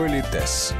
Политес.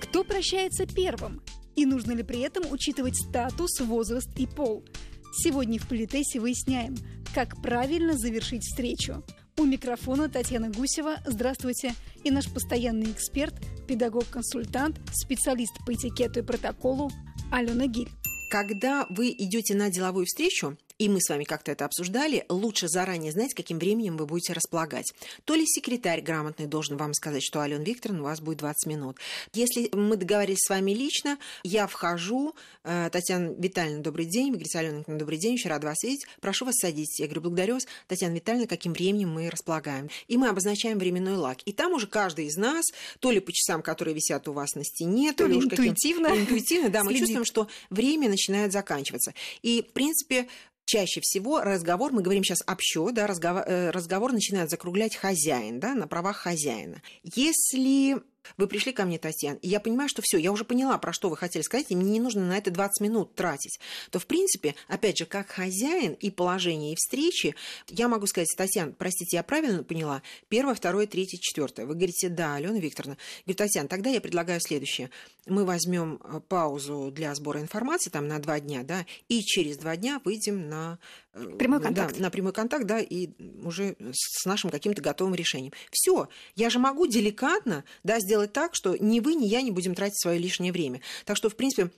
Кто прощается первым? И нужно ли при этом учитывать статус, возраст и пол? Сегодня в Политесе выясняем, как правильно завершить встречу. У микрофона Татьяна Гусева. Здравствуйте. И наш постоянный эксперт, педагог-консультант, специалист по этикету и протоколу Алена Гиль. Когда вы идете на деловую встречу, и мы с вами как-то это обсуждали, лучше заранее знать, каким временем вы будете располагать. То ли секретарь грамотный должен вам сказать, что Алена Викторовна, у вас будет 20 минут. Если мы договорились с вами лично, я вхожу, э, Татьяна Витальевна, добрый день, вы говорите, Алена Викторовна, добрый день, очень рада вас видеть, прошу вас садитесь. Я говорю, благодарю вас, Татьяна Витальевна, каким временем мы располагаем. И мы обозначаем временной лак. И там уже каждый из нас, то ли по часам, которые висят у вас на стене, то, то ли уж интуитивно, интуитивно, да, мы чувствуем, что время начинает заканчиваться. И, в принципе, чаще всего разговор, мы говорим сейчас общо, да, разговор, э, разговор начинает закруглять хозяин, да, на правах хозяина. Если вы пришли ко мне, Татьяна, и я понимаю, что все, я уже поняла, про что вы хотели сказать, и мне не нужно на это 20 минут тратить, то, в принципе, опять же, как хозяин и положение, и встречи, я могу сказать, Татьяна, простите, я правильно поняла? Первое, второе, третье, четвертое. Вы говорите, да, Алена Викторовна. Говорю, Татьяна, тогда я предлагаю следующее. Мы возьмем э, паузу для сбора информации там на два дня, да, и через два дня выйдем на э, прямой контакт. Да, на прямой контакт, да, и уже с нашим каким-то готовым решением. Все, я же могу деликатно, да, сделать так, что ни вы, ни я не будем тратить свое лишнее время. Так что, в принципе,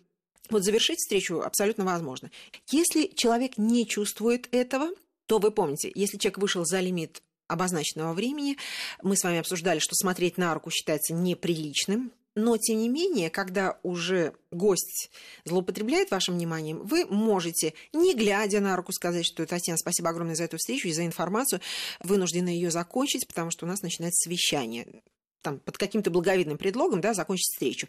вот завершить встречу абсолютно возможно. Если человек не чувствует этого, то вы помните, если человек вышел за лимит обозначенного времени, мы с вами обсуждали, что смотреть на руку считается неприличным, но, тем не менее, когда уже гость злоупотребляет вашим вниманием, вы можете, не глядя на руку, сказать, что Татьяна, спасибо огромное за эту встречу и за информацию, вынуждены ее закончить, потому что у нас начинается совещание там, под каким-то благовидным предлогом да, закончить встречу.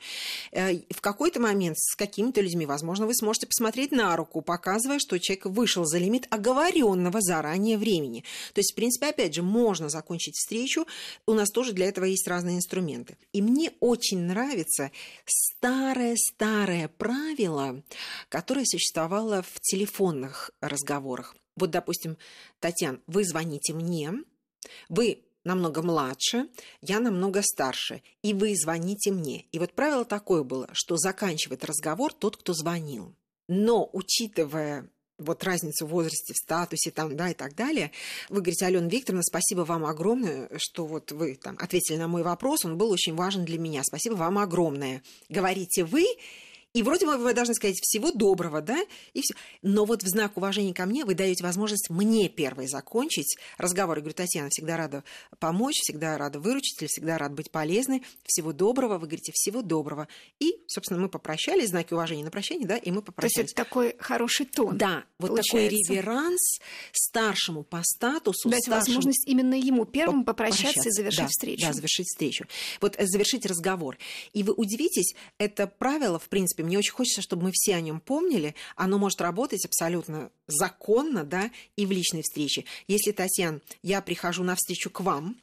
Э, в какой-то момент с какими-то людьми, возможно, вы сможете посмотреть на руку, показывая, что человек вышел за лимит оговоренного заранее времени. То есть, в принципе, опять же, можно закончить встречу. У нас тоже для этого есть разные инструменты. И мне очень нравится старое-старое правило, которое существовало в телефонных разговорах. Вот, допустим, Татьяна, вы звоните мне, вы намного младше, я намного старше, и вы звоните мне. И вот правило такое было, что заканчивает разговор тот, кто звонил. Но, учитывая вот разницу в возрасте, в статусе там, да, и так далее. Вы говорите, Алена Викторовна, спасибо вам огромное, что вот вы там ответили на мой вопрос, он был очень важен для меня. Спасибо вам огромное. Говорите вы, и вроде бы вы должны сказать всего доброго, да, и все. Но вот в знак уважения ко мне вы даете возможность мне первой закончить разговор. Я говорю, Татьяна, всегда рада помочь, всегда рада выручить, или всегда рада быть полезной. Всего доброго. Вы говорите, всего доброго. И, собственно, мы попрощались, знаки уважения на прощание, да, и мы попрощались. То есть это такой хороший тон. Да, вот получается. такой реверанс старшему по статусу. Дать старшему... возможность именно ему первым попрощаться, попрощаться и завершить да, встречу. Да, завершить встречу. Вот э, завершить разговор. И вы удивитесь, это правило, в принципе, мне очень хочется, чтобы мы все о нем помнили. Оно может работать абсолютно законно, да, и в личной встрече. Если, Татьяна, я прихожу на встречу к вам,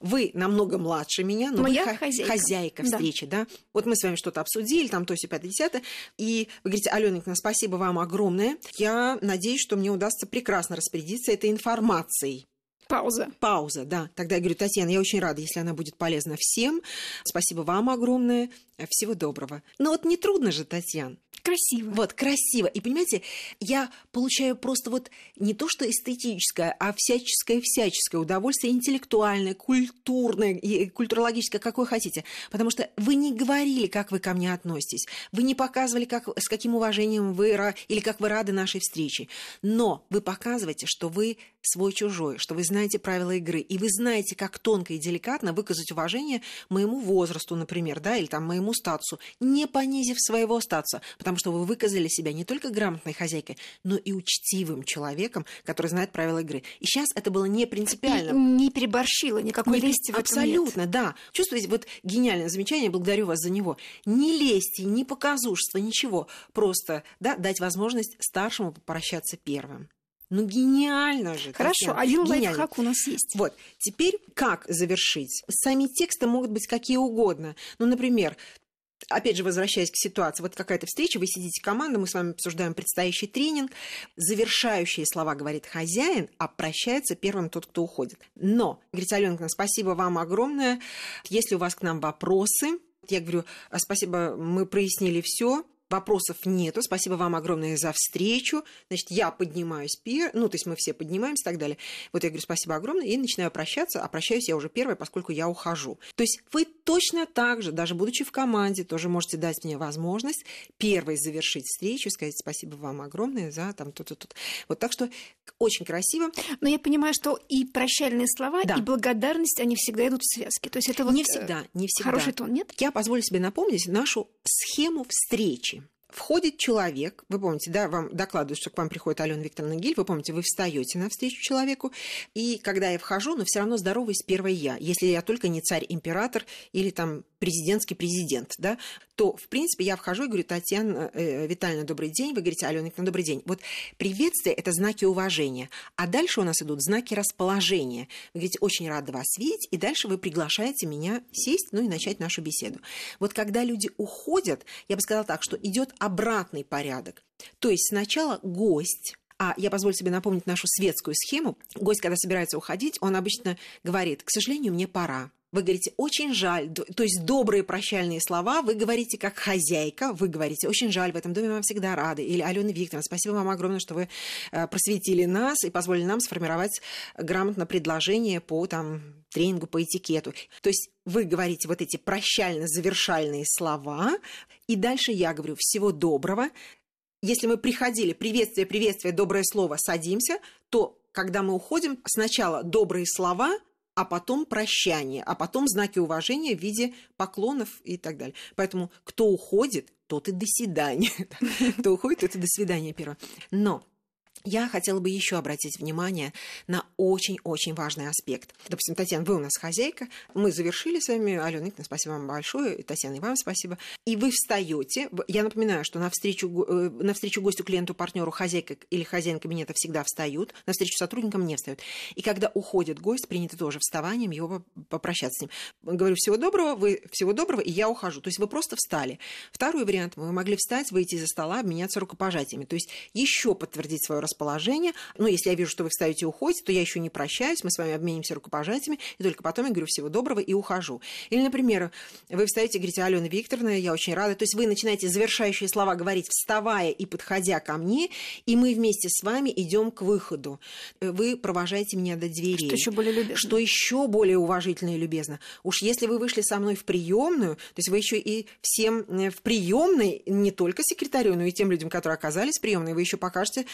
вы намного младше меня, но Моя вы хозяйка, хозяйка встречи, да. да? Вот мы с вами что-то обсудили, там то, все, пятое, десятое, и вы говорите, Алена спасибо вам огромное. Я надеюсь, что мне удастся прекрасно распорядиться этой информацией. Пауза. Пауза, да. Тогда я говорю, Татьяна, я очень рада, если она будет полезна всем. Спасибо вам огромное. Всего доброго. Но вот не трудно же, Татьяна. Красиво. Вот, красиво. И понимаете, я получаю просто вот не то что эстетическое, а всяческое-всяческое удовольствие, интеллектуальное, культурное, и культурологическое, какое хотите. Потому что вы не говорили, как вы ко мне относитесь. Вы не показывали, как, с каким уважением вы или как вы рады нашей встрече. Но вы показываете, что вы свой-чужой, что вы знаете правила игры, и вы знаете, как тонко и деликатно выказать уважение моему возрасту, например, да, или там моему статусу, не понизив своего статуса, потому что вы выказали себя не только грамотной хозяйкой, но и учтивым человеком, который знает правила игры. И сейчас это было не принципиально. И не переборщила, никакой не, лести в Абсолютно, нет. да. Чувствуете, вот гениальное замечание, благодарю вас за него. Не лести, не показушества, ничего. Просто да, дать возможность старшему попрощаться первым. Ну, гениально же. Хорошо, Татьяна. один гениально. лайфхак у нас есть. Вот, теперь как завершить? Сами тексты могут быть какие угодно. Ну, например, опять же, возвращаясь к ситуации, вот какая-то встреча, вы сидите команда, мы с вами обсуждаем предстоящий тренинг, завершающие слова говорит хозяин, а прощается первым тот, кто уходит. Но, говорит Аленка, спасибо вам огромное. Если у вас к нам вопросы, я говорю, «А спасибо, мы прояснили все, вопросов нету. Спасибо вам огромное за встречу. Значит, я поднимаюсь пер, ну, то есть мы все поднимаемся и так далее. Вот я говорю спасибо огромное и начинаю прощаться, а прощаюсь я уже первая, поскольку я ухожу. То есть вы точно так же, даже будучи в команде, тоже можете дать мне возможность первой завершить встречу, сказать спасибо вам огромное за там то-то, тут. Вот так что очень красиво. Но я понимаю, что и прощальные слова, да. и благодарность, они всегда идут в связке. То есть это вот не всегда, не всегда. Хороший тон, нет? Я позволю себе напомнить нашу схему встречи. Входит человек, вы помните, да, вам докладывают, что к вам приходит Алена Викторовна Гиль, вы помните, вы встаете навстречу человеку, и когда я вхожу, но все равно здороваюсь первой я, если я только не царь-император или там президентский президент, да, то, в принципе, я вхожу и говорю, Татьяна э, Витальевна, добрый день, вы говорите, Алена Викторовна, добрый день. Вот приветствие – это знаки уважения, а дальше у нас идут знаки расположения. Вы говорите, очень рада вас видеть, и дальше вы приглашаете меня сесть, ну и начать нашу беседу. Вот когда люди уходят, я бы сказала так, что идет обратный порядок. То есть сначала гость, а я позволю себе напомнить нашу светскую схему. Гость, когда собирается уходить, он обычно говорит, к сожалению, мне пора. Вы говорите «очень жаль», то есть добрые прощальные слова, вы говорите как хозяйка, вы говорите «очень жаль, в этом доме вам всегда рады», или «Алена Викторовна, спасибо вам огромное, что вы э, просветили нас и позволили нам сформировать грамотно предложение по там, тренингу по этикету». То есть вы говорите вот эти прощально-завершальные слова, и дальше я говорю «всего доброго», если мы приходили, приветствие, приветствие, доброе слово, садимся, то когда мы уходим, сначала добрые слова, а потом прощание, а потом знаки уважения в виде поклонов и так далее. Поэтому кто уходит, тот и до свидания. Кто уходит, и до свидания первое. Но я хотела бы еще обратить внимание на очень-очень важный аспект. Допустим, Татьяна, вы у нас хозяйка, мы завершили с вами, Алена Николаевна, спасибо вам большое, и Татьяна, и вам спасибо. И вы встаете, я напоминаю, что на встречу, э, на встречу гостю, клиенту, партнеру хозяйка или хозяин кабинета всегда встают, на встречу сотрудникам не встают. И когда уходит гость, принято тоже вставанием его попрощаться с ним. Говорю, всего доброго, вы всего доброго, и я ухожу. То есть вы просто встали. Второй вариант, вы могли встать, выйти из-за стола, обменяться рукопожатиями. То есть еще подтвердить свое расположение. Но если я вижу, что вы встаете и уходите, то я еще не прощаюсь, мы с вами обменимся рукопожатиями, и только потом я говорю всего доброго и ухожу. Или, например, вы встаете и говорите, Алена Викторовна, я очень рада. То есть вы начинаете завершающие слова говорить, вставая и подходя ко мне, и мы вместе с вами идем к выходу. Вы провожаете меня до дверей. Что еще более любезно. Что еще более уважительно и любезно. Уж если вы вышли со мной в приемную, то есть вы еще и всем э, в приемной, не только секретарю, но и тем людям, которые оказались в приемной, вы еще покажете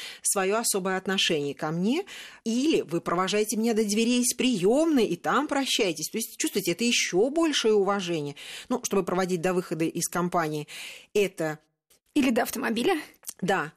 свое особое отношение ко мне, или вы провожаете меня до дверей из приемной и там прощаетесь. То есть, чувствуете, это еще большее уважение. Ну, чтобы проводить до выхода из компании, это... Или до автомобиля? Да,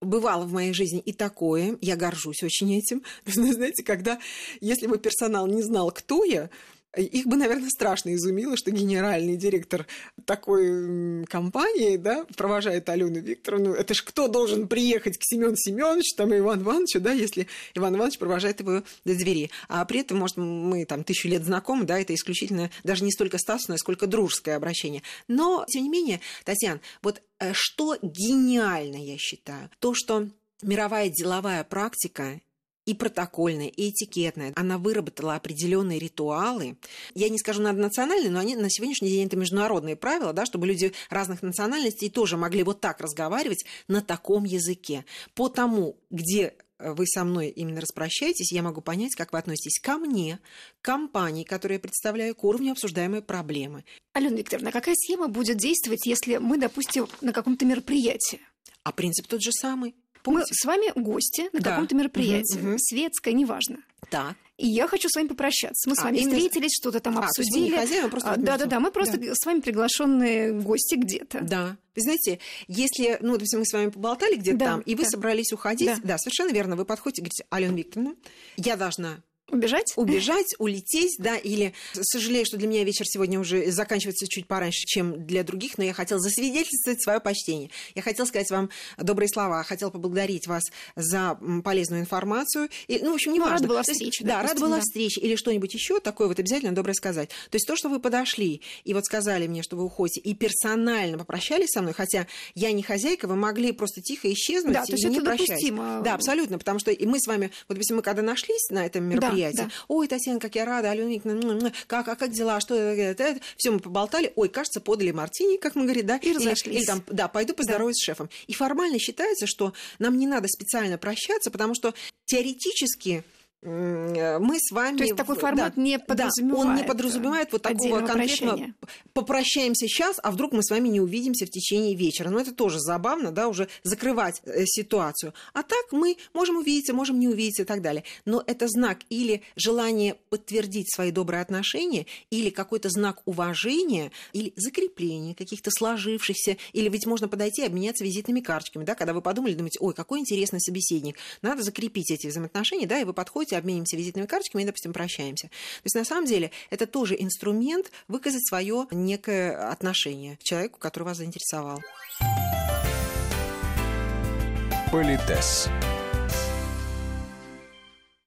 бывало в моей жизни и такое, я горжусь очень этим. Знаете, когда, если бы персонал не знал, кто я, их бы, наверное, страшно изумило, что генеральный директор такой компании да, провожает Алену Викторовну. Это ж кто должен приехать к Семену Семеновичу там, и Ивану Ивановичу, да, если Иван Иванович провожает его до двери. А при этом, может, мы там тысячу лет знакомы, да, это исключительно даже не столько статусное, сколько дружеское обращение. Но, тем не менее, Татьяна, вот э, что гениально, я считаю, то, что мировая деловая практика и протокольная, и этикетная. Она выработала определенные ритуалы. Я не скажу наднациональные, но они на сегодняшний день это международные правила, да, чтобы люди разных национальностей тоже могли вот так разговаривать на таком языке. По тому, где вы со мной именно распрощаетесь, я могу понять, как вы относитесь ко мне, к компании, которую я представляю, к уровню обсуждаемой проблемы. Алена Викторовна, какая схема будет действовать, если мы, допустим, на каком-то мероприятии? А принцип тот же самый. Помните? Мы с вами гости на да. каком-то мероприятии, угу, угу. светское, неважно. Да. И я хочу с вами попрощаться. Мы а, с вами именно... встретились, что-то там а, обсудили. хозяин, просто да, да, да. Мы просто да. с вами приглашенные гости где-то. Да. Вы знаете, если, ну, допустим, мы с вами поболтали где-то да, там, и вы да. собрались уходить, да. да, совершенно верно, вы подходите и говорите, Алена Викторовна, я должна Убежать? Убежать, улететь, да, или сожалею, что для меня вечер сегодня уже заканчивается чуть пораньше, чем для других, но я хотела засвидетельствовать свое почтение. Я хотела сказать вам добрые слова, хотела поблагодарить вас за полезную информацию. И, ну, в общем, не ну, важно. Рада была встрече. Да, рада была да. встрече или что-нибудь еще такое вот обязательно доброе сказать. То есть то, что вы подошли и вот сказали мне, что вы уходите, и персонально попрощались со мной, хотя я не хозяйка, вы могли просто тихо исчезнуть да, и то есть не это прощать. Допустимо. Да, абсолютно, потому что и мы с вами, вот допустим, мы когда нашлись на этом мероприятии, да, да. ой, Татьяна, как я рада, Алена Викторовна, как, а как дела, что это, это, все мы поболтали, ой, кажется, подали мартини, как мы говорим, да, и разошлись. Или, или там, да, пойду поздороваюсь да. с шефом. И формально считается, что нам не надо специально прощаться, потому что теоретически Э, мы с вами... То есть такой формат да, не подразумевает да, он не подразумевает вот такого конкретного... Прощения. Попрощаемся сейчас, а вдруг мы с вами не увидимся в течение вечера. Но это тоже забавно, да, уже закрывать э, ситуацию. А так мы можем увидеться, можем не увидеться и так далее. Но это знак или желание подтвердить свои добрые отношения, или какой-то знак уважения, или закрепления каких-то сложившихся, или ведь можно подойти и обменяться визитными карточками, да, когда вы подумали, думаете, ой, какой интересный собеседник, надо закрепить эти взаимоотношения, да, и вы подходите давайте обменимся визитными карточками и, допустим, прощаемся. То есть, на самом деле, это тоже инструмент выказать свое некое отношение к человеку, который вас заинтересовал. Политес.